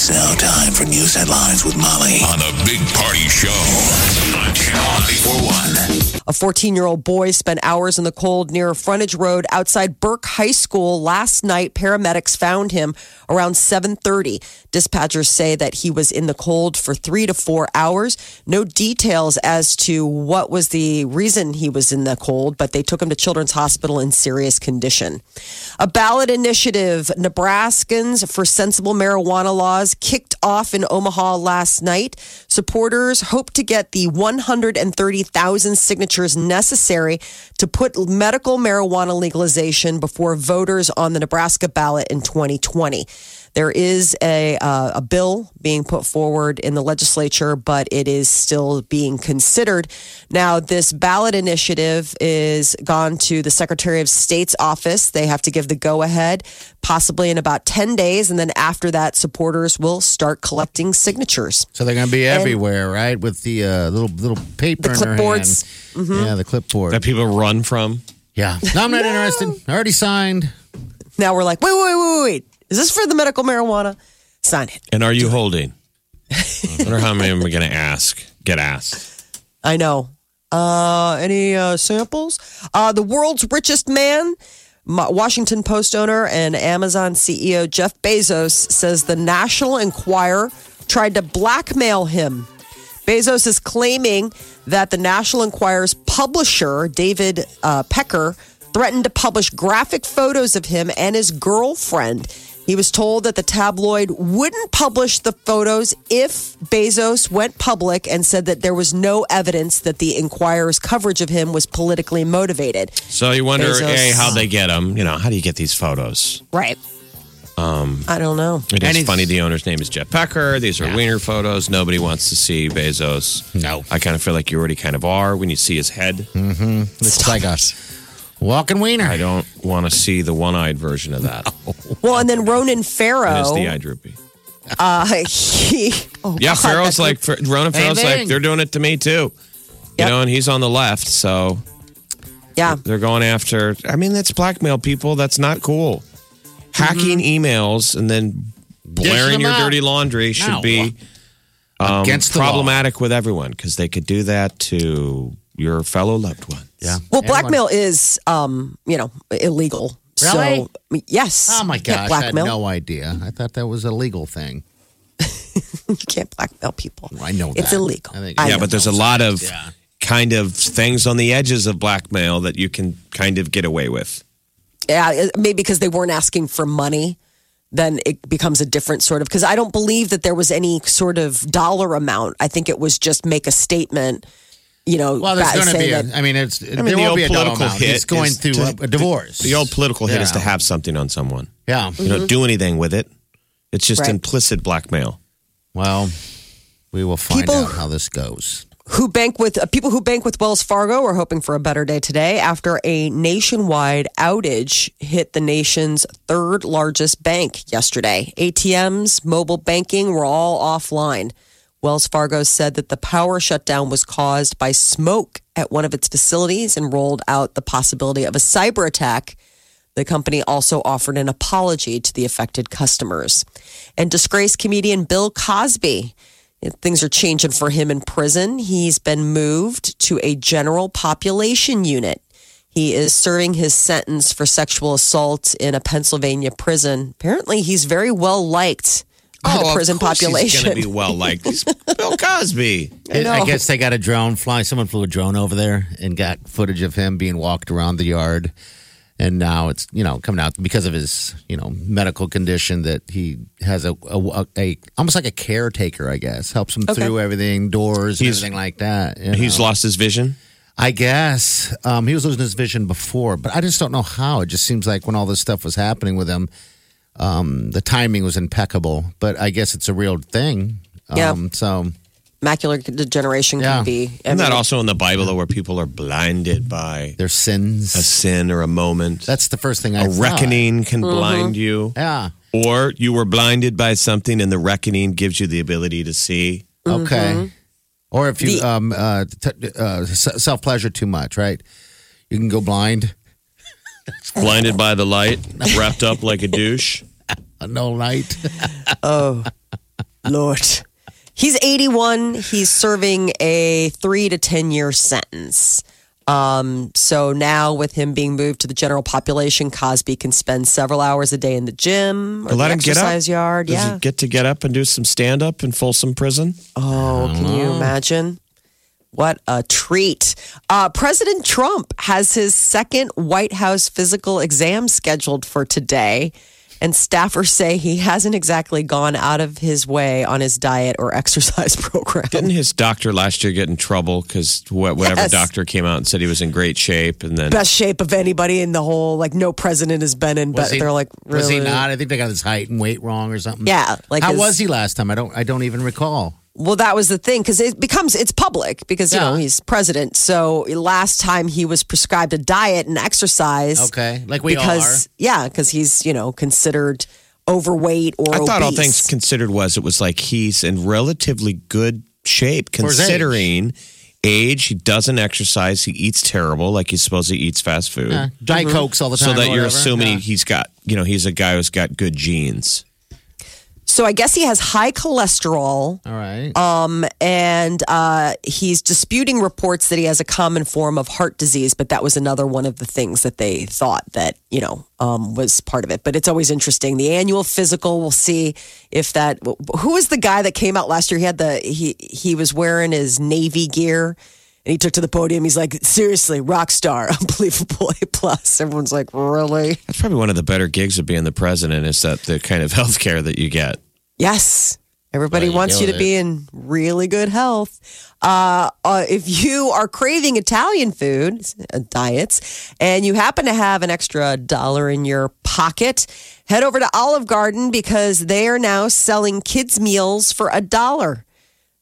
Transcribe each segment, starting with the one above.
It's now time for news headlines with Molly on the Big Party Show on Channel 941. A 14 year old boy spent hours in the cold near a Frontage Road outside Burke High School last night. Paramedics found him around 7:30. Dispatchers say that he was in the cold for three to four hours. No details as to what was the reason he was in the cold, but they took him to Children's Hospital in serious condition. A ballot initiative, Nebraskans for Sensible Marijuana Laws, kicked off in Omaha last night. Supporters hope to get the 130,000 signatures necessary to put medical marijuana legalization before voters on the Nebraska ballot in 2020. There is a uh, a bill being put forward in the legislature, but it is still being considered. Now, this ballot initiative is gone to the Secretary of State's office. They have to give the go ahead, possibly in about ten days, and then after that, supporters will start collecting signatures. So they're going to be everywhere, right? With the uh, little little paper The in their hand. clipboards. Mm-hmm. Yeah, the clipboard. that people run from. yeah. No, I'm not interested. I already signed. Now we're like, wait, wait, wait, wait, wait. Is this for the medical marijuana? Sign it. And are you holding? I wonder how many I going to ask? Get asked. I know. Uh, any uh, samples? Uh, the world's richest man, Washington Post owner and Amazon CEO Jeff Bezos says the National Enquirer tried to blackmail him. Bezos is claiming that the National Enquirer's publisher, David uh, Pecker, threatened to publish graphic photos of him and his girlfriend. He was told that the tabloid wouldn't publish the photos if Bezos went public and said that there was no evidence that the Enquirer's coverage of him was politically motivated. So you wonder, Bezos. A, how they get them. You know, how do you get these photos? Right. Um, I don't know. It And is funny. The owner's name is Jeff Pecker. These are wiener photos. Nobody wants to see Bezos. No. I kind of feel like you already kind of are when you see his head. Mm-hmm. Looks like a walking wiener. I don't want to see the one-eyed version of that. Well, and then Ronan It Farrow. is the eye droopy. uh, he, oh, Yeah, God, Farrell's that- like Fer- Ronan Same Farrell's like they're doing it to me too. You Yep. know, and he's on the left, so yeah. they're going after. I mean, that's blackmail people. That's not cool. Hacking emails and then blaring them your out. dirty laundry should No. be um, Against the law. problematic with everyone because they could do that to your fellow loved one. Yeah. Well, Everyone- blackmail is, um, you know, illegal. Really? So, yes. Oh my You can't gosh! I had blackmail. no idea. I thought that was a legal thing. You can't blackmail people. I know It's that. illegal. I think- I yeah, know. but there's a lot of Yeah. kind of things on the edges of blackmail that you can kind of get away with. yeah, it- maybe because they weren't asking for money, then it becomes a different sort of. Because I don't believe that there was any sort of dollar amount. I think it was just make a statement. You know, Well, there's going to be. A, that- I mean, it's I mean, there the will old be a dollar political hit He's going is through to- a, a divorce. The old political hit is to have something on someone. Yeah. You don't do anything with it. It's just Right. implicit blackmail. Well, we will find People- out how this goes. who bank with uh, people who bank with Wells Fargo are hoping for a better day today after a nationwide outage hit the nation's third largest bank yesterday. ATMs, mobile banking were all offline. Wells Fargo said that the power shutdown was caused by smoke at one of its facilities and rolled out the possibility of a cyber attack. The company also offered an apology to the affected customers. And disgraced comedian Bill Cosby Things are changing for him in prison. He's been moved to a general population unit. He is serving his sentence for sexual assault in a Pennsylvania prison. Apparently, he's very well liked by the prison population. He's going to be well liked. He's Bill Cosby. I, know. guess they got a drone fly. Someone flew a drone over there and got footage of him being walked around the yard. And now it's you know coming out because of his you know medical condition that he has a a, a almost like a caretaker I guess helps him Okay. through everything doors and He's- everything like that. you He's lost his vision. I guess um, he was losing his vision before, but I just don't know how. It just seems like when all this stuff was happening with him, um, the timing was impeccable. But I guess it's a real thing. Yeah. Um, so Macular degeneration Yeah. can be. I Isn't that also in the Bible though, where people are blinded by their sins. a sin or a moment? That's the first thing I a thought. reckoning can Mm-hmm. blind you. Yeah. Or you were blinded by something and the reckoning gives you the ability to see. Okay. Or if you The- um uh, t- uh self pleasure too much, right? You can go blind. Blinded by the light, wrapped up like a douche. No light. Oh Lord. He's 81. He's serving a three to 10 year sentence. Um, so now, with him being moved to the general population, Cosby can spend several hours a day in the gym or Let the him get up. exercise yard. Does yeah. he get to get up and do some stand up in Folsom Prison? Oh, can you imagine? What a treat. Uh, President Trump has his second White House physical exam scheduled for today. And staffers say he hasn't exactly gone out of his way on his diet or exercise program. Didn't his doctor last year get in trouble because whatever Yes. doctor came out and said he was in great shape, and then Best shape of anybody in the whole, like, no president has been in, but they're like, really? Was he not? I think they got his height and weight wrong or something. Yeah. Like, How his- was he last time? I don't. I don't even recall. Well, that was the thing because it becomes it's public because you Yeah. know he's president. So last time he was prescribed a diet and exercise. Okay, like we all because yeah, because he's you know considered overweight or I thought all things considered was it was like he's in relatively good shape his age. considering age. He doesn't exercise. He eats terrible, like he's supposed to eats fast food. Uh, Diet Cokes all the time. so that or you're whatever. assuming Yeah. he's got, you know, he's a guy who's got good genes. So I guess he has high cholesterol, All right. um, and uh, he's disputing reports that he has a common form of heart disease. But that was another one of the things that they thought that you know um, was part of it. But it's always interesting. The annual physical, we'll see if that. Who was the guy that came out last year? He had the he he was wearing his navy gear. And he took to the podium. He's like, seriously, rock star, unbelievable A plus. Everyone's like, really? That's probably one of the better gigs of being the president is that the kind of health care that you get. Yes. Everybody Well, wants you to killed be in really good health. Uh, uh, if you are craving Italian food uh, diets and you happen to have an extra dollar in your pocket, head over to Olive Garden because they are now selling kids' meals for a dollar.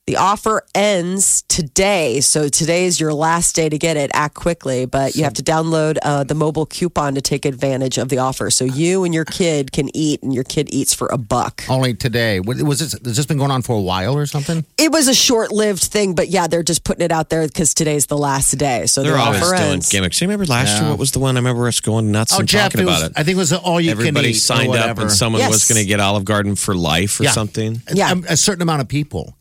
The offer ends today. So today is your last day to get it. Act quickly, but you have to download uh, the mobile coupon to take advantage of the offer. So you and your kid can eat, and your kid eats for a buck. Only today. Was this? Has this been going on for a while or something? It was a short lived thing, but yeah, they're just putting it out there because today's the last day. So They're the always offer doing ends. gimmicks. Do you remember last year? What was the one? I remember us going nuts Oh, and Jeff. talking It was, about it. I think it was all you Everybody can eat. or signed up, and someone Yes. was going to get Olive Garden for life or Yeah. something. Yeah. a, a certain amount of people.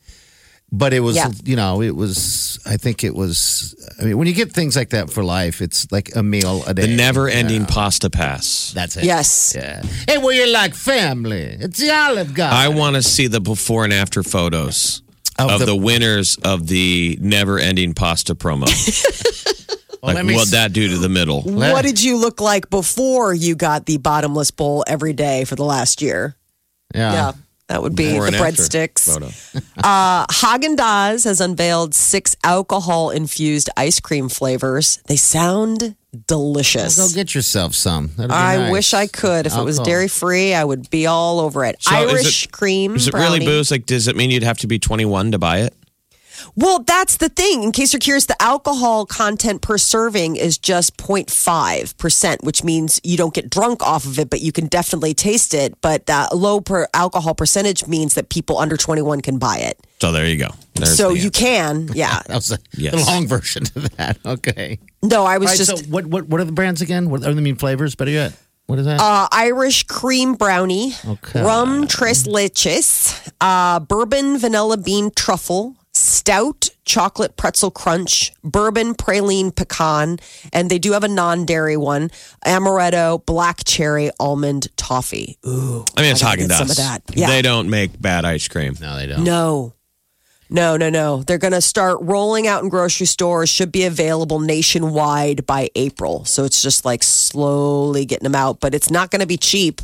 But it was, Yeah. you know, it was. I think it was. I mean, when you get things like that for life, it's like a meal a day. The never-ending Yeah. pasta pass. That's it. Yes. Yeah. Hey, well, you're like family. It's the Olive Garden. I want to see the before and after photos Of of, the- the, winners of the never-ending pasta promo. Well, like, let what'd that do to the middle? What did you look like before you got the bottomless bowl every day for the last year? Yeah. yeah. That would be Before the breadsticks. Uh, Haagen Dazs has unveiled six alcohol infused ice cream flavors. They sound delicious. Go get yourself some. I nice. wish I could. If it was dairy free, I would be all over it. So is Irish it- cream. Is it brownie. really booze? Like, does it mean you'd have to be 21 to buy it? Well, that's the thing. In case you're curious, the alcohol content per serving is just 0.5%, which means you don't get drunk off of it, but you can definitely taste it. But uh, low per alcohol percentage means that people under 21 can buy it. So there you go. There's so you can, yeah. That was the, Yes. the long version of that. Okay. No, I was All right, just so what, what, what are the brands again? What are the mean flavors? Better yet. What is that? uh, Irish cream brownie, Okay. rum tres leches, uh, bourbon vanilla bean truffle, stout chocolate pretzel crunch, bourbon praline pecan, and they do have a non-dairy one, amaretto black cherry almond toffee. Ooh, I mean, it's I gotta Haagen get some of that. Yeah. They don't make bad ice cream. no, they don't. no. No, no, no. They're going to start rolling out in grocery stores, should be available nationwide by April. So it's just like slowly getting them out, but it's not going to be cheap.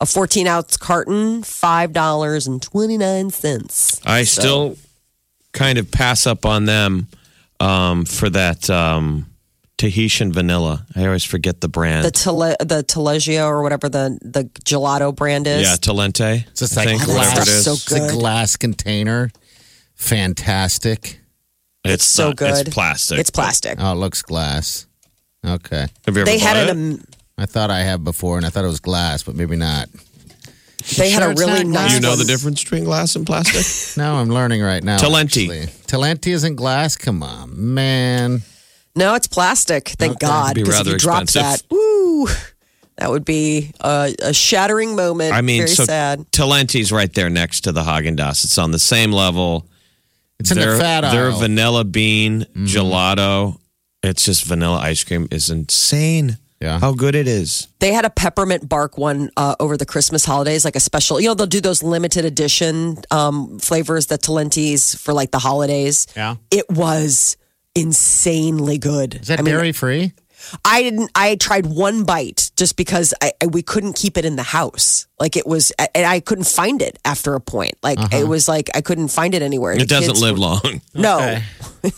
A 14 ounce carton, $5.29. I still kind of pass up on them um, for that um, Tahitian vanilla. I always forget the brand. The Tele, the Taleggio or whatever the the gelato brand is. yeah, Talenti. It's just I like think, glass. whatever it That's is. so It's a glass container. Fantastic. It's so not- good. It's plastic. It's plastic. Oh, it looks glass. Okay. Have you ever they had it? an um, I thought I have before, and I thought it was glass, but maybe not. They had Sure a really nice. glass? you know the difference between glass and plastic? No, I'm learning right now. Talenti. actually. Talenti isn't glass. Come on, man. No, it's plastic. Thank Okay. God. Because if you drop that, woo, that would be a, a shattering moment. I mean, very so sad. Talenti's right there next to the Haagen Dazs. It's on the same level. It's in their, the fat their aisle. Mm-hmm. vanilla bean gelato. It's just vanilla ice cream is insane. Yeah. How good it is. They had a peppermint bark one uh, over the Christmas holidays, like a special. You know, they'll do those limited edition um, flavors, the Talenti's for like the holidays. Yeah. It was insanely good. Is that I mean, dairy free? I didn't. I tried one bite just because I, I we couldn't keep it in the house. Like it was, and I couldn't find it after a point. Like it was like I couldn't find it anywhere. Uh-huh. It The doesn't live were- long. No, Okay.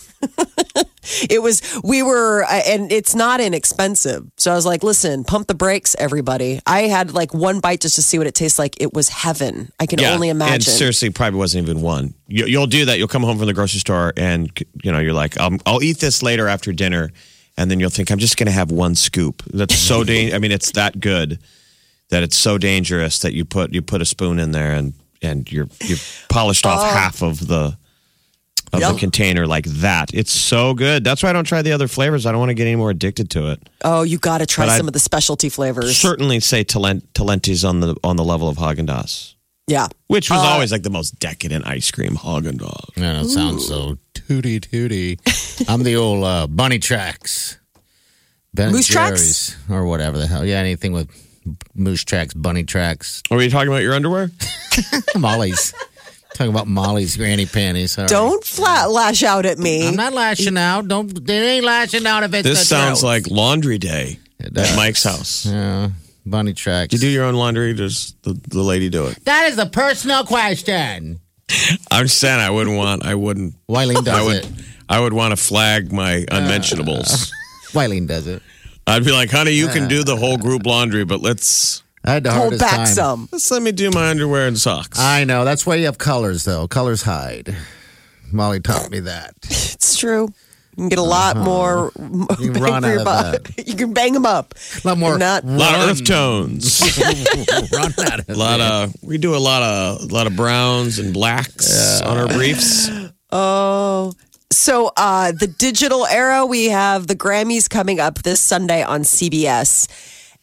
it was. We were, uh, and it's not inexpensive. So I was like, listen, pump the brakes, everybody. I had like one bite just to see what it tastes like. It was heaven. I can only And imagine. seriously, probably wasn't even one. You, you'll do that. You'll come home from the grocery store and you know you're like, um, I'll eat this later after dinner, and then you'll think I'm just going to have one scoop. That's so dangerous. I mean, it's that good that it's so dangerous that you put you put a spoon in there and and you're you polished off oh. half of the of Yep. the container like that. It's so good. That's why I don't try the other flavors. I don't want to get any more addicted to it. oh, you got to try But some of the specialty flavors. Certainly, say Talent, Talenti's on the on the level of Haagen Dazs. Yeah. Which was Uh, always like the most decadent ice cream, Haagen Dog. Man, it sounds so tooty tooty. I'm the old uh, bunny tracks. Ben and Moose tracks? Or whatever the hell. Yeah, anything with moose tracks, bunny tracks. Are we talking about your underwear? Molly's. Talking about Molly's granny panties. All right. Don't flat lash out at me. I'm not lashing out. Don't. They ain't lashing out if it's This the sounds truth. like laundry day at. Mike's house. Yeah, bunny tracks. You do your own laundry, does the, the lady do it? That is a personal question. I'm saying I wouldn't want, I wouldn't, Wileen does I would, it. I would want to flag my unmentionables. Uh, Wileen does it. I'd be like, honey, you can uh. do the whole group laundry, but let's, I had the Hold hardest back time. some. let's let me do my underwear and socks. I know. That's why you have colors, though. Colors hide. Molly taught me that. It's true. You can get a lot more. You can bang run for out your of buck. You can bang them up. A lot more. Not- a lot of earth tones. run out of a lot of, we do a lot of, a lot of browns and blacks on our briefs. Oh. So, uh, the digital era, we have the Grammys coming up this Sunday on CBS.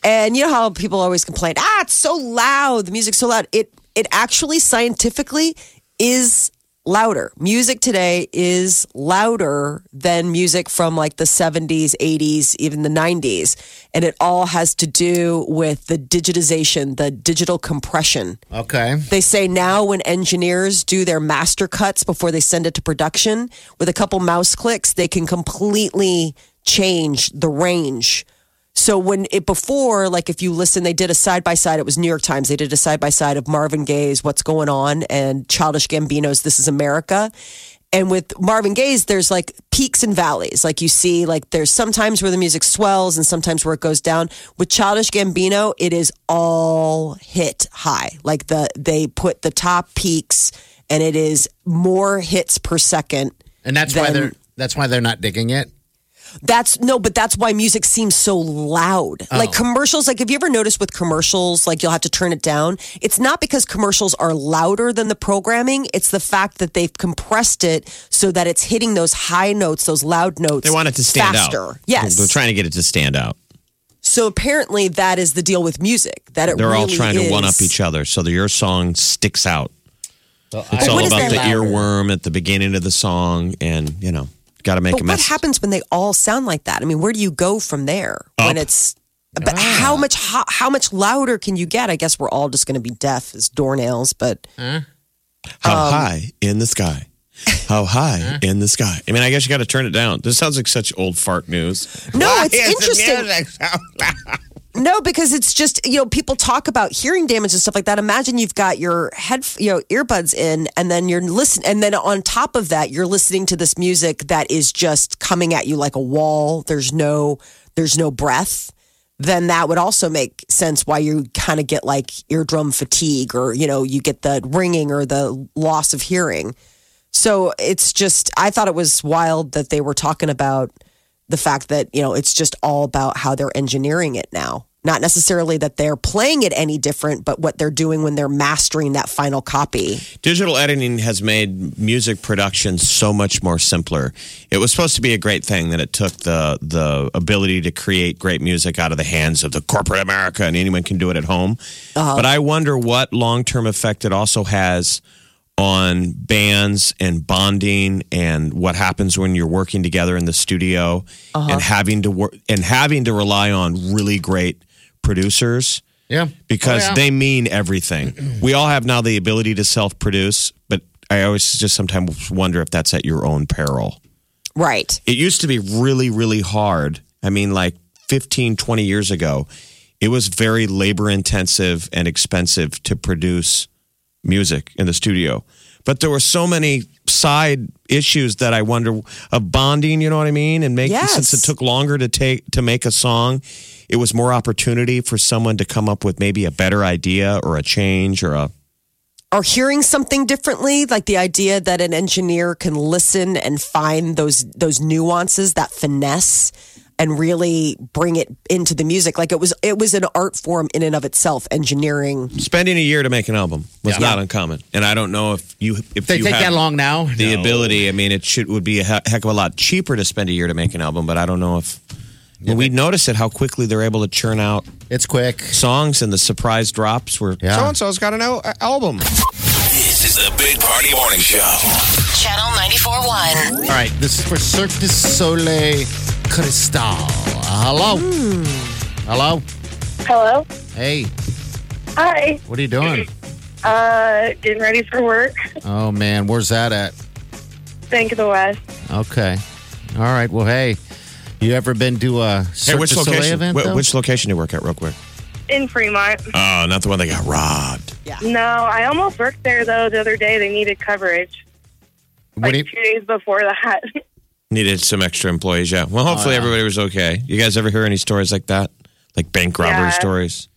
And you know how people always complain, ah, it's so loud, the music's so loud. It it actually scientifically is louder. Music today is louder than music from like the 70s, 80s, even the 90s. And it all has to do with the digitization, the digital compression. Okay. They say now when engineers do their master cuts before they send it to production, with a couple mouse clicks, they can completely change the range. So when it before, like if you listen, they did a side by side. It was New York Times. They did a side by side of Marvin Gaye's "What's Going On" and Childish Gambino's "This Is America." And with Marvin Gaye's, there's like peaks and valleys. Like you see, like there's sometimes where the music swells and sometimes where it goes down. With Childish Gambino, it is all hit high. Like the they put the top peaks, and it is more hits per second. And that's why they're that's why they're not digging it. That's no, but that's why music seems so loud. Oh. Like commercials, like have you ever noticed with commercials, like you'll have to turn it down? It's not because commercials are louder than the programming, it's the fact that they've compressed it so that it's hitting those high notes, those loud notes. They want it to stand faster. out. Yes. They're trying to get it to stand out. so apparently that is the deal with music. That it They're all really trying to one up each other so that your song sticks out. It's But all about the that- earworm at the beginning of the song, and you know, got to make But a what happens when they all sound like that? I mean, where do you go from there when it's? But how much how, how much louder can you get? I guess we're all just going to be deaf as doornails. But How Um, high in the sky? How high in the sky? I mean, I guess you got to turn it down. This sounds like such old fart news. no, Why it's is the interesting. No, because it's just you know people talk about hearing damage and stuff like that. Imagine you've got your head, you know, earbuds in, and then you're listening, and then on top of that, you're listening to this music that is just coming at you like a wall. There's no, there's no breath. Then that would also make sense why you kind of get like eardrum fatigue, or you know, you get the ringing or the loss of hearing. So it's just, I thought it was wild that they were talking about the fact that, you know, it's just all about how they're engineering it now. Not necessarily that they're playing it any different, but what they're doing when they're mastering that final copy. Digital editing has made music production so much more simpler. It was supposed to be a great thing that it took the the ability to create great music out of the hands of the corporate America and anyone can do it at home. Uh-huh. But I wonder what long-term effect it also has on bands and bonding and what happens when you're working together in the studio uh-huh. and having to work and having to rely on really great producers Yeah. Oh, because Oh, yeah. they mean everything. we all have now the ability to self produce, but I always just sometimes wonder if that's at your own peril. Right. It used to be really, really hard. I mean, like 15, 20 years ago, it was very labor intensive and expensive to produce music in the studio. But there were so many side issues that I wonder of bonding, you know what I mean? And making Yes. since it took longer to take to make a song, it was more opportunity for someone to come up with maybe a better idea or a change or a Or hearing something differently, like the idea that an engineer can listen and find those those nuances, that finesse, and really bring it into the music. Like it was it was an art form in and of itself, engineering. spending a year to make an album was Yeah. not uncommon. And I don't know if you if They you take have that long now. the No. ability. I mean, it should would be a heck of a lot cheaper to spend a year to make an album, but I don't know if when we notice it how quickly they're able to churn out It's quick. songs and the surprise drops where Yeah. so and so's got an al- album. This is the Big Party Morning Show. Channel 94.1. All right, this is for Cirque du Soleil Cristal. Hello. Hello. Hello. Hey, Hi. what are you doing? Uh, getting ready for work. Oh man, where's that at? Bank of the West. Okay. All right. Well, hey, you ever been to a Hey, which location? event? Wh- which location do you work at, real quick? In Fremont. Oh, not the one that got robbed. Yeah. No, I almost worked there though the other day. They needed coverage. What Like do you- two days before that. Needed some extra employees. Yeah. Well, oh, hopefully yeah. everybody was okay. You guys ever hear any stories like that? Like bank robbery Yeah. stories?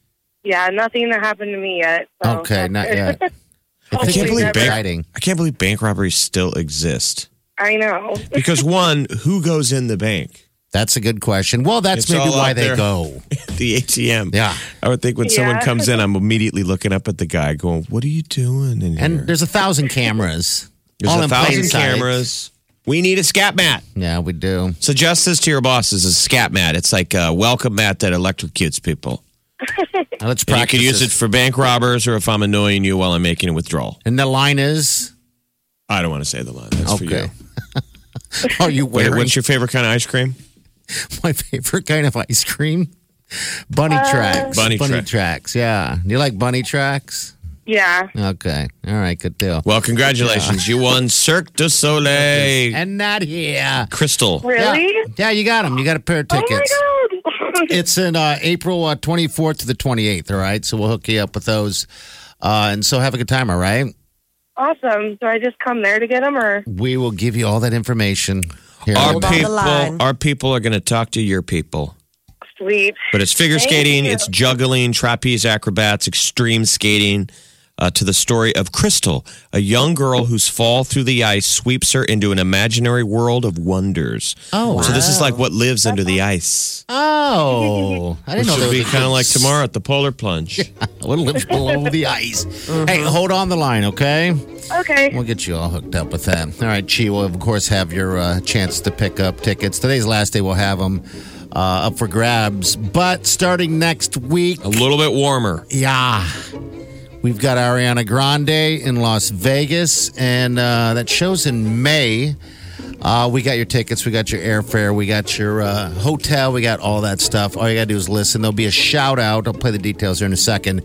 yeah, nothing that happened to me yet. So okay, not yet. I can't believe never. bank. Exciting. I can't believe bank robberies still exist. I know. Because one, who goes in the bank? That's a good question. Well, that's It's maybe why they go. the ATM. Yeah. I would think when someone comes in, I'm immediately looking up at the guy going, What are you doing in here? And there's a thousand cameras. There's all a in plain thousand sight. cameras. We need a scat mat. Yeah, we do. Suggest this to your bosses a scat mat. It's like a welcome mat that electrocutes people. Now let's And you practice. could use it this. for bank robbers or if I'm annoying you while I'm making a withdrawal. And the line is, I don't want to say the line. That's for okay. you. Are you Wait, wearing what's your favorite kind of ice cream? my favorite kind of ice cream? Bunny uh, tracks. Bunny track. tracks. Yeah. You like bunny tracks? Yeah. Okay. All right. Good deal. Well, congratulations. You won Cirque du Soleil And not here. Crystal. Really? Yeah. yeah, you got them. You got a pair of Oh tickets. my god. It's in uh, April uh, 24th to the 28th. All right. So we'll hook you up with those. Uh, and so have a good time. All right. awesome. So I just come there to get them, or We will give you all that information. Here. Our Hold on the people, line. our people are going to talk to your people. sweet. But it's figure Thank skating, you. it's juggling, trapeze acrobats, extreme skating. Uh, to the story of Crystal, a young girl whose fall through the ice sweeps her into an imaginary world of wonders. Oh, So this is like what lives under the ice. Oh, I didn't Which know would there be kind of like tomorrow at the polar plunge. What lives below the ice? Hey, hold on the line, okay? Okay. We'll get you all hooked up with that. All right, Chi will of course have your uh, chance to pick up tickets. Today's last day. We'll have them uh, up for grabs, but starting next week, A little bit warmer. yeah. We've got Ariana Grande in Las Vegas, and uh, that show's in May. Uh, we got your tickets, we got your airfare, we got your uh, hotel, we got all that stuff. All you got to do is listen. There'll be a shout out. I'll play the details here in a second.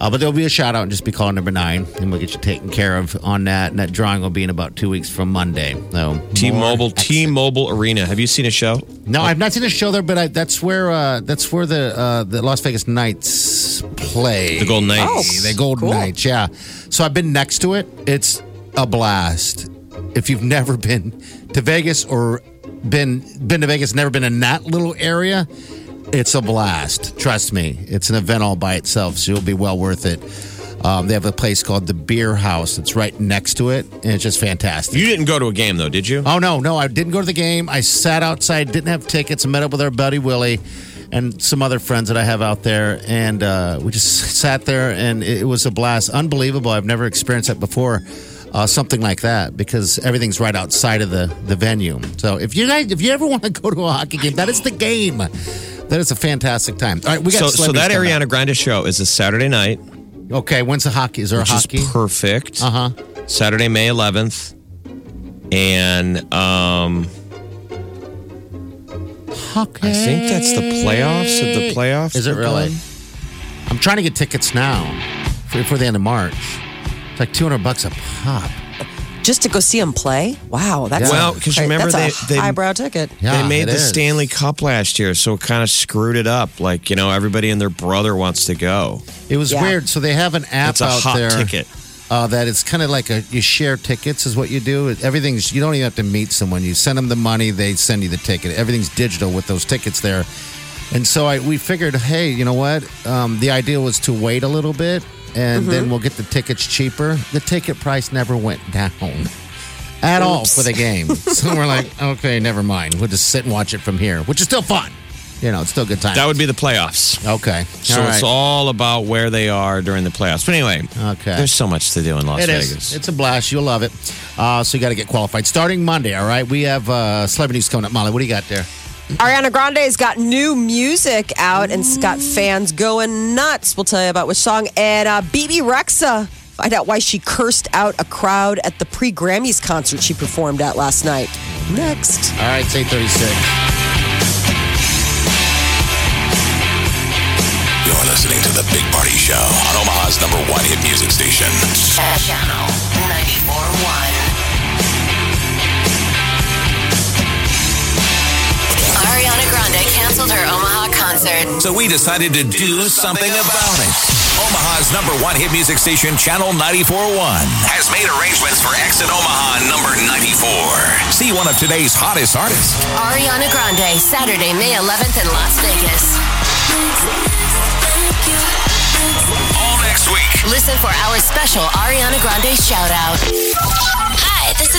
Uh, but there'll be a shout out and just be calling number nine, and we'll get you taken care of on that. And that drawing will be in about two weeks from Monday. So T-Mobile, T-Mobile Arena. Have you seen a show? No, I've not seen a show there, but I, that's where uh, that's where the uh, the Las Vegas Knights play. The Golden Knights. Oh, the Golden cool. Knights. Yeah. So I've been next to it. It's a blast. If you've never been to Vegas or been been to Vegas, never been in that little area, it's a blast. Trust me, it's an event all by itself, so you'll be well worth it. Um, they have a place called the Beerhaus that's right next to it, and it's just fantastic. You didn't go to a game though, did you? Oh no, no, I didn't go to the game. I sat outside, didn't have tickets, and met up with our buddy Willie and some other friends that I have out there, and uh, we just sat there, and it was a blast, unbelievable. I've never experienced that before. Uh, something like that because everything's right outside of the, the venue. So if you guys, if you ever want to go to a hockey game, that is the game. That is a fantastic time. All right, we got So, so that Ariana Grande show is a Saturday night. Okay, when's the hockey? Is there which a hockey? is perfect. uh huh. Saturday, May 11th, and um, Hockey. I think that's the playoffs of the playoffs. Is it really? going. I'm trying to get tickets now for, for the end of March. It's like 200 bucks a pop. Just to go see them play? Wow, that's Well, because cra- remember that's they- a they- highbrow ticket. Yeah, they made it the is. Stanley Cup last year, so it kind of screwed it up. Like, you know, everybody and their brother wants to go. It was Yeah. weird. So they have an app It's a out hot there ticket. Uh, that it's kind of like a you share tickets is what you do. Everything's you don't even have to meet someone. You send them the money, they send you the ticket. Everything's digital with those tickets there. And so I we figured, hey, you know what? Um, the idea was to wait a little bit, and then we'll get the tickets cheaper. The ticket price never went down at all for the game. so we're like, okay, never mind. We'll just sit and watch it from here, which is still fun. You know, it's still a good time. That would be the playoffs. okay. So All it's all about where they are during the playoffs. But anyway, Okay. there's so much to do in Las It Vegas. is. It's a blast. You'll love it. Uh, so you got to get qualified. Starting Monday, all right? We have uh, celebrity news coming up. Molly, what do you got there? Ariana Grande's got new music out and it's got fans going nuts. We'll tell you about which song. And uh, Bebe Rexha, find out why she cursed out a crowd at the pre Grammys concert she performed at last night. Next. All right, it's 836. You're listening to The Big Party Show on Omaha's number one hit music station. Channel 94.1. Canceled her Omaha concert. So we decided to do something about it. Omaha's number one hit music station, Channel 94.1, has made arrangements for Exit Omaha number 94. See one of today's hottest artists. Ariana Grande, Saturday, May 11th in Las Vegas. All next week. Listen for our special Ariana Grande shout out.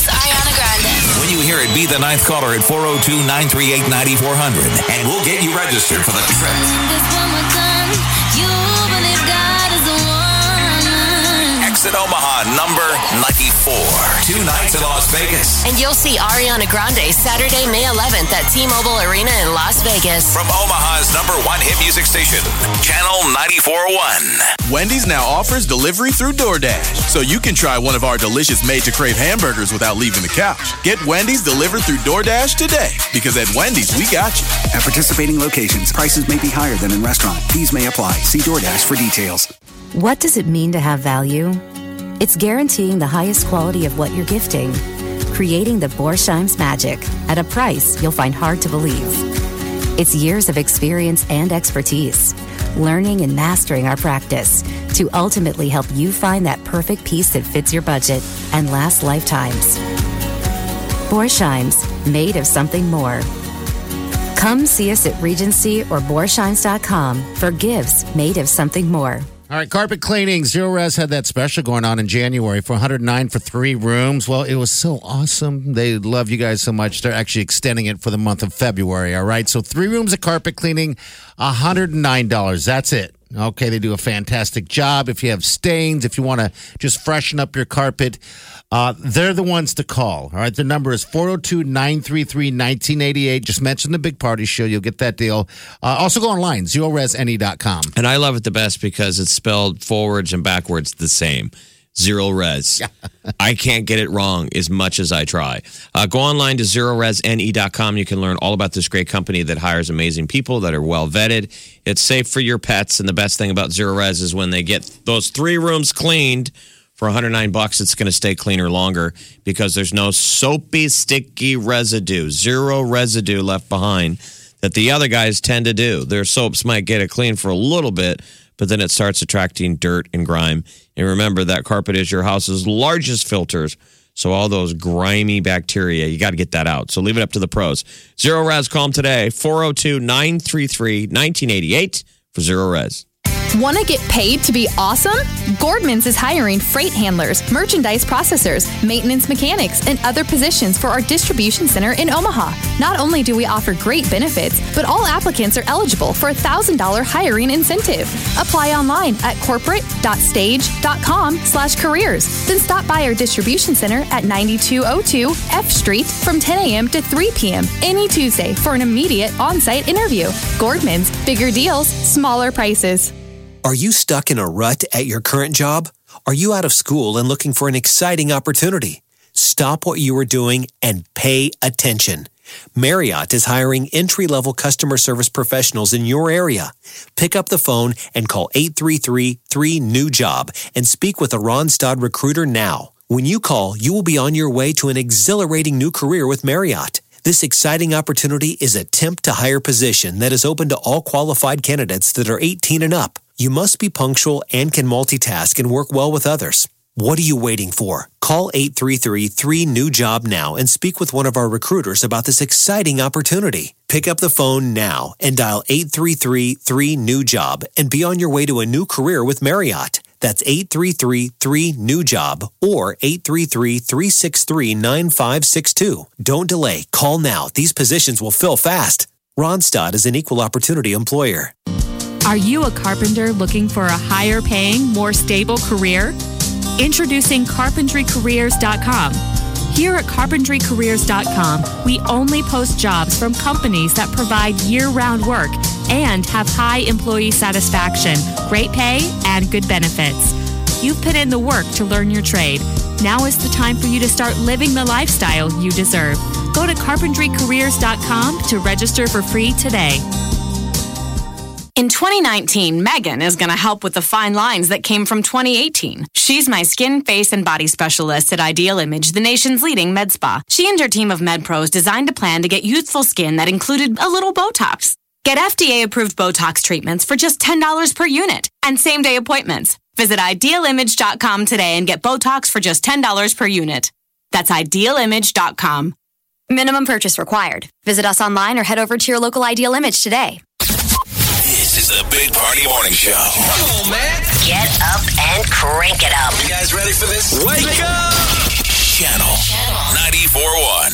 Hi, this is Ariana Grande. When you hear it, be the ninth caller at 402 938 9400, and we'll get you registered for the trip. Exit Omaha number 94. Two nights in Las Vegas. And you'll see Ariana Grande Saturday, May 11th at T-Mobile Arena in Las Vegas. From Omaha's number one hit music station, Channel 94.1. Wendy's now offers delivery through DoorDash, so you can try one of our delicious made to crave hamburgers without leaving the couch. Get Wendy's delivered through DoorDash today, because at Wendy's, we got you. At participating locations, prices may be higher than in restaurant. Fees may apply. See DoorDash for details. What does it mean to have value? It's guaranteeing the highest quality of what you're gifting, creating the Borsheim's magic at a price you'll find hard to believe. It's years of experience and expertise, learning and mastering our practice to ultimately help you find that perfect piece that fits your budget and lasts lifetimes. Borsheim's, made of something more. Come see us at Regency or Borsheim's.com for gifts made of something more. All right, carpet cleaning. Zerorez had that special going on in January for 109 for three rooms. Well, it was so awesome. They love you guys so much. They're actually extending it for the month of February. All right, so three rooms of carpet cleaning, $109. That's it. Okay, they do a fantastic job. If you have stains, if you want to just freshen up your carpet, uh, they're the ones to call. All right, their number is 402 933 1988. Just mention the Big Party Show. You'll get that deal. Uh, also go online, zerorezne.com. And I love it the best because it's spelled forwards and backwards the same. Zerorez. I can't get it wrong as much as I try. Uh, go online to zerorezne.com. You can learn all about this great company that hires amazing people that are well vetted. It's safe for your pets. And the best thing about Zerorez is when they get those three rooms cleaned for 109 bucks, it's going to stay cleaner longer because there's no soapy, sticky residue, zero residue left behind that the other guys tend to do. Their soaps might get it clean for a little bit, but then it starts attracting dirt and grime. And remember, that carpet is your house's largest filters. So all those grimy bacteria, you got to get that out. So leave it up to the pros. Zerorez, call them today, 402 933 1988 for Zerorez. Want to get paid to be awesome? Gordman's is hiring freight handlers, merchandise processors, maintenance mechanics, and other positions for our distribution center in Omaha. Not only do we offer great benefits, but all applicants are eligible for a $1,000 hiring incentive. Apply online at corporate.stage.com slash careers. Then stop by our distribution center at 9202 F Street from 10 a.m. to 3 p.m. any Tuesday for an immediate on-site interview. Gordman's, bigger deals, smaller prices. Are you stuck in a rut at your current job? Are you out of school and looking for an exciting opportunity? Stop what you are doing and pay attention. Marriott is hiring entry level customer service professionals in your area. Pick up the phone and call 833 3 New Job and speak with a Randstad recruiter now. When you call, you will be on your way to an exhilarating new career with Marriott. This exciting opportunity is a temp to hire position that is open to all qualified candidates that are 18 and up. You must be punctual and can multitask and work well with others. What are you waiting for? Call 833-3-NEW-JOB now and speak with one of our recruiters about this exciting opportunity. Pick up the phone now and dial 833-3-NEW-JOB and be on your way to a new career with Marriott. That's 833-3-NEW-JOB or 833-363-9562. Don't delay. Call now. These positions will fill fast. Randstad is an equal opportunity employer. Are you a carpenter looking for a higher paying, more stable career? Introducing carpentrycareers.com. Here at carpentrycareers.com, we only post jobs from companies that provide year round work and have high employee satisfaction, great pay, and good benefits. You've put in the work to learn your trade. Now is the time for you to start living the lifestyle you deserve. Go to carpentrycareers.com to register for free today. In 2019, Megan is going to help with the fine lines that came from 2018. She's my skin, face, and body specialist at Ideal Image, the nation's leading med spa. She and her team of med pros designed a plan to get youthful skin that included a little Botox. Get FDA approved Botox treatments for just $10 per unit and same day appointments. Visit idealimage.com today and get Botox for just $10 per unit. That's idealimage.com. Minimum purchase required. Visit us online or head over to your local Ideal Image today. This is the Big Party Morning Show. Come on, man. Get up and crank it up. You guys ready for this? Wake up! Channel 94.1. All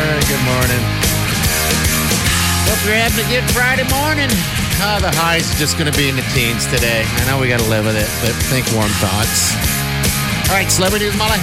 right, good morning. Hope you're having a good Friday morning. Oh, the high's just going to be in the teens today. I know we got to live with it, but think warm thoughts. All right, celebrity news, Molly.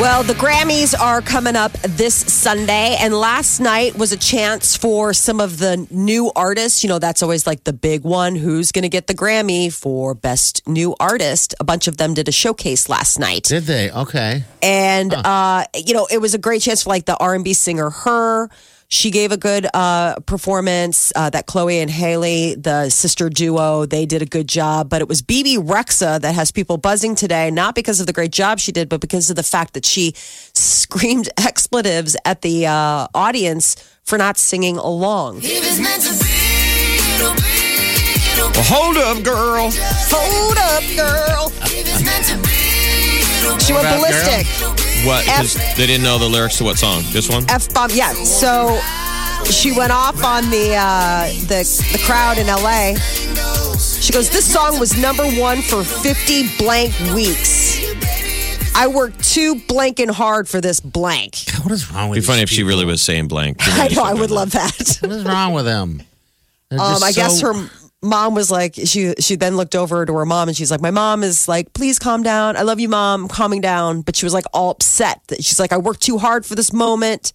Well, the Grammys are coming up this Sunday, and last night was a chance for some of the new artists. You know, that's always like the big one. Who's going to get the Grammy for Best New Artist? A bunch of them did a showcase last night. Did they? Okay. and uh, you know it was a great chance for like the r&b singer H.E.R. she gave a good uh, performance uh, that chloe and Halle the sister duo they did a good job. But it was Bebe Rexha that has people buzzing today not because of the great job she did but because of the fact that she screamed expletives at the uh, audience for not singing along. Well, hold up, girl. hold up girl. She went What about, ballistic What? 'Cause they didn't know the lyrics to what song? This one? F bomb. Yeah. So she went off on the uh, the the crowd in L.A. She goes, "This song was number one for 50 blank weeks. I worked too blanking hard for this blank. What is wrong with It'd be funny if she really was saying blank. I know. I would love that. What is wrong with them? Um, just I guess her mom was like, she she then looked over to her mom and she's like, my mom is like, please calm down. I love you, mom. I'm calming down. But she was like all upset that she's like, I worked too hard for this moment.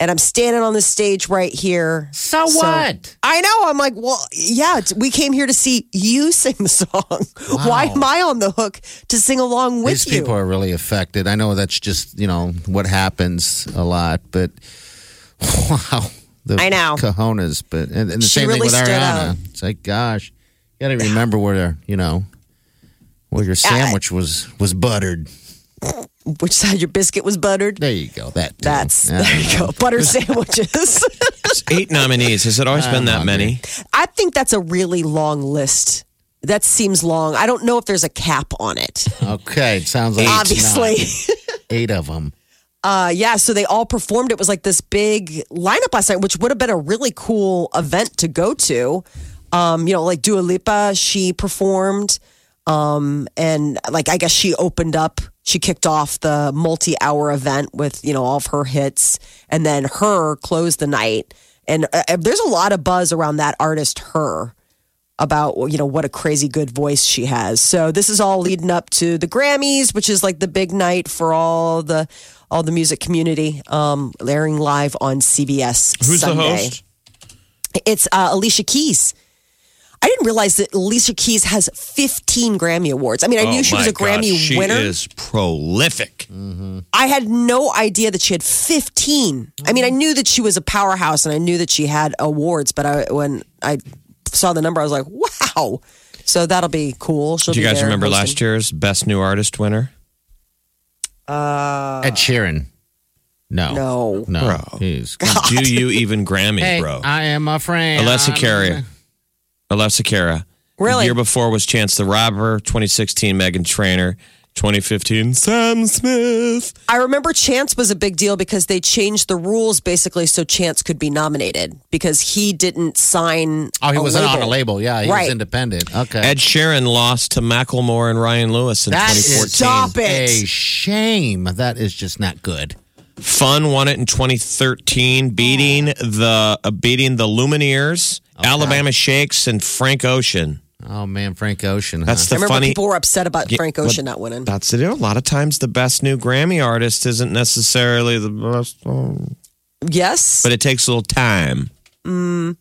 and I'm standing on the stage right here. So what? I know. I'm like, well, yeah, we came here to see you sing the song. Why am I on the hook to sing along with These you? people are really affected. I know that's just you know what happens a lot, but wow, the I know. cojones. But and, and the She same really thing with Ariana. It's like, gosh, you got to remember where you know where your sandwich was was buttered. Which side your biscuit was buttered? There you go. That too. That's Yeah. there you go. Butter sandwiches. Eight nominees. Has it always been that many? I think that's a really long list. That seems long. I don't know if there's a cap on it. Okay, it sounds like Obviously. eight of them. Uh, yeah, so they all performed. It was like this big lineup last night, which would have been a really cool event to go to. Um, you know, like Dua Lipa, she performed. Um, and like, I guess she opened up, she kicked off the multi hour event with, you know, all of her hits. And then H.E.R. closed the night. And uh, there's a lot of buzz around that artist, her about you know what a crazy good voice she has. So this is all leading up to the Grammys, which is like the big night for all the all the music community, um, airing live on CBS. Who's the Sunday. host? It's uh, Alicia Keys. I didn't realize that Alicia Keys has 15 Grammy awards. I mean, I Oh knew she was a Grammy gosh, she winner. is prolific. I had no idea that she had 15. I mean, I knew that she was a powerhouse and I knew that she had awards, but I, when I saw the number, I was like, wow. So that'll be cool. She'll Do you guys remember hosting. last year's Best New Artist winner? Uh, Ed Sheeran. No, no, no. Bro. He's Do you even Grammy, Hey, bro? I am a friend. Alessia I'm- Cara. Alessia Cara. Really? The year before was Chance the Rapper. 2016, Meghan Trainor. 2015, Sam Smith. I remember Chance was a big deal because they changed the rules basically so Chance could be nominated because he didn't sign. Oh, he a wasn't label. on a label. Yeah, he right. was independent. Okay. Ed Sheeran lost to Macklemore and Ryan Lewis in That 2014. is Stop it. a shame. That is just not good. Fun won it in 2013, beating the uh, beating the Lumineers, Alabama Shakes, and Frank Ocean. Oh man, Frank Ocean. huh? That's I the remember funny. people were upset about Yeah, Frank Ocean not winning. That's the deal. A lot of times, the best new Grammy artist isn't necessarily the best, one. Yes. but it takes a little time. Mm.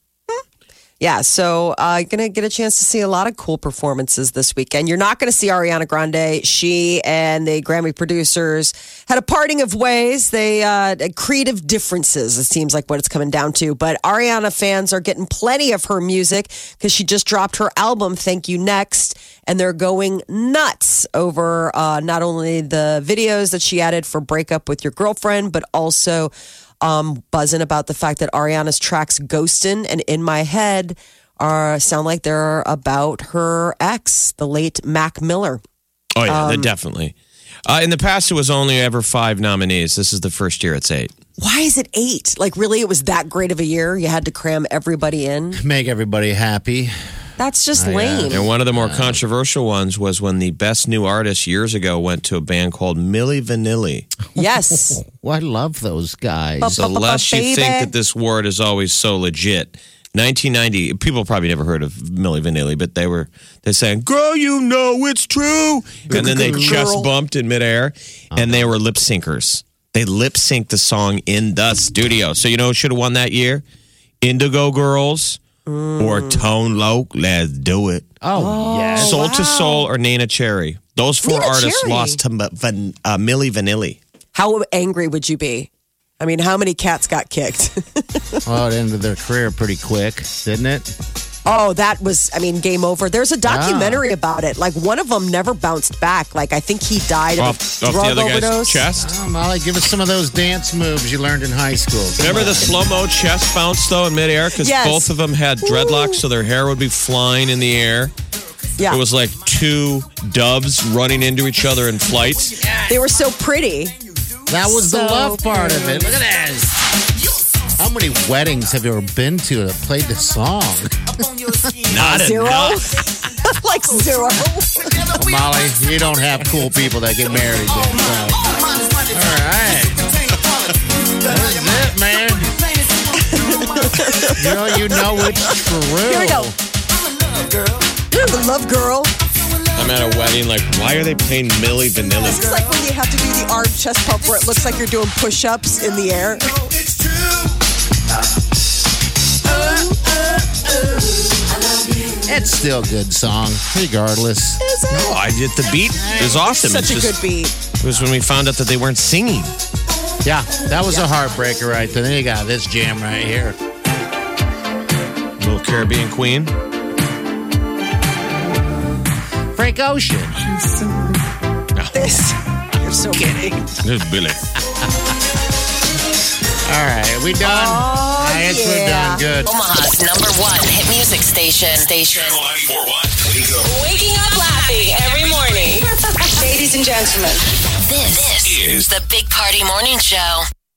Yeah, so uh, gonna get a chance to see a lot of cool performances this weekend. You're not gonna see Ariana Grande. She and the Grammy producers had a parting of ways. They uh, creative differences. It seems like what it's coming down to. But Ariana fans are getting plenty of her music because she just dropped her album. Thank you next, and they're going nuts over uh, not only the videos that she added for "Break Up with Your Girlfriend," but also um, buzzing about the fact that Ariana's tracks "Ghostin" and "In My Head" are sound like they're about her ex, the late Mac Miller. Oh yeah, Um, they definitely. Uh, in the past, it was only ever five nominees. This is the first year it's eight. Why is it eight? Like, really, it was that great of a year? You had to cram everybody in. Make everybody happy. That's just Oh, yeah. lame. And one of the more controversial ones was when the best new artist years ago went to a band called Milli Vanilli. Yes. Well, oh, I love those guys. So lest you baby. think that this word is always so legit. 1990, people probably never heard of Milli Vanilli, but they were they saying, "Girl, you know it's true," and then they Girl. chest bumped in midair, and they uh-huh. were lip syncers. They lip synced the song in the studio. So you know who should have won that year? Indigo Girls or Tone Loc. Let's do it. Oh, yes. Soul II Soul or Nina Cherry. Those four Nina artists Cherry. lost to Ma- Van, uh, Milli Vanilli. How angry would you be? I mean, how many cats got kicked? Well, it ended their career pretty quick, didn't it? Oh, that was, I mean, game over. There's a documentary ah. about it. Like, one of them never bounced back. Like, I think he died of a off the drug other guy's overdose. chest. Oh, Molly, give us some of those dance moves you learned in high school. Come Remember on. the slow mo chest bounce though in midair because Yes. both of them had dreadlocks, so their hair would be flying in the air. Yeah. It was like two doves running into each other in flight. They were so pretty. That was the love part of it. Look at this. How many weddings have you ever been to that played this song? Not Zero? enough. like zero. Molly, you don't have cool people that get married then. So. All right. That's it, man. you know, you know it's true. Here we go. You're the love girl. I'm at a wedding. Like, why are they playing Milli This Vanilli? is like when you have to do the arm chest pump where it looks like you're doing push ups in the air. It's still a good song, regardless. No, I did the beat is awesome. Such It's a just- good beat. It was when we found out that they weren't singing. Yeah, that was a heartbreaker right there. Then you got this jam right here. Little Caribbean Queen. Frank Ocean. This. You're so kidding. There's Billy. All right, we done? Oh, I guess we're yeah. done. Good. Omaha's number one hit music station. Station. Waking up laughing every morning. Ladies and gentlemen. This, is the Big Party Morning Show.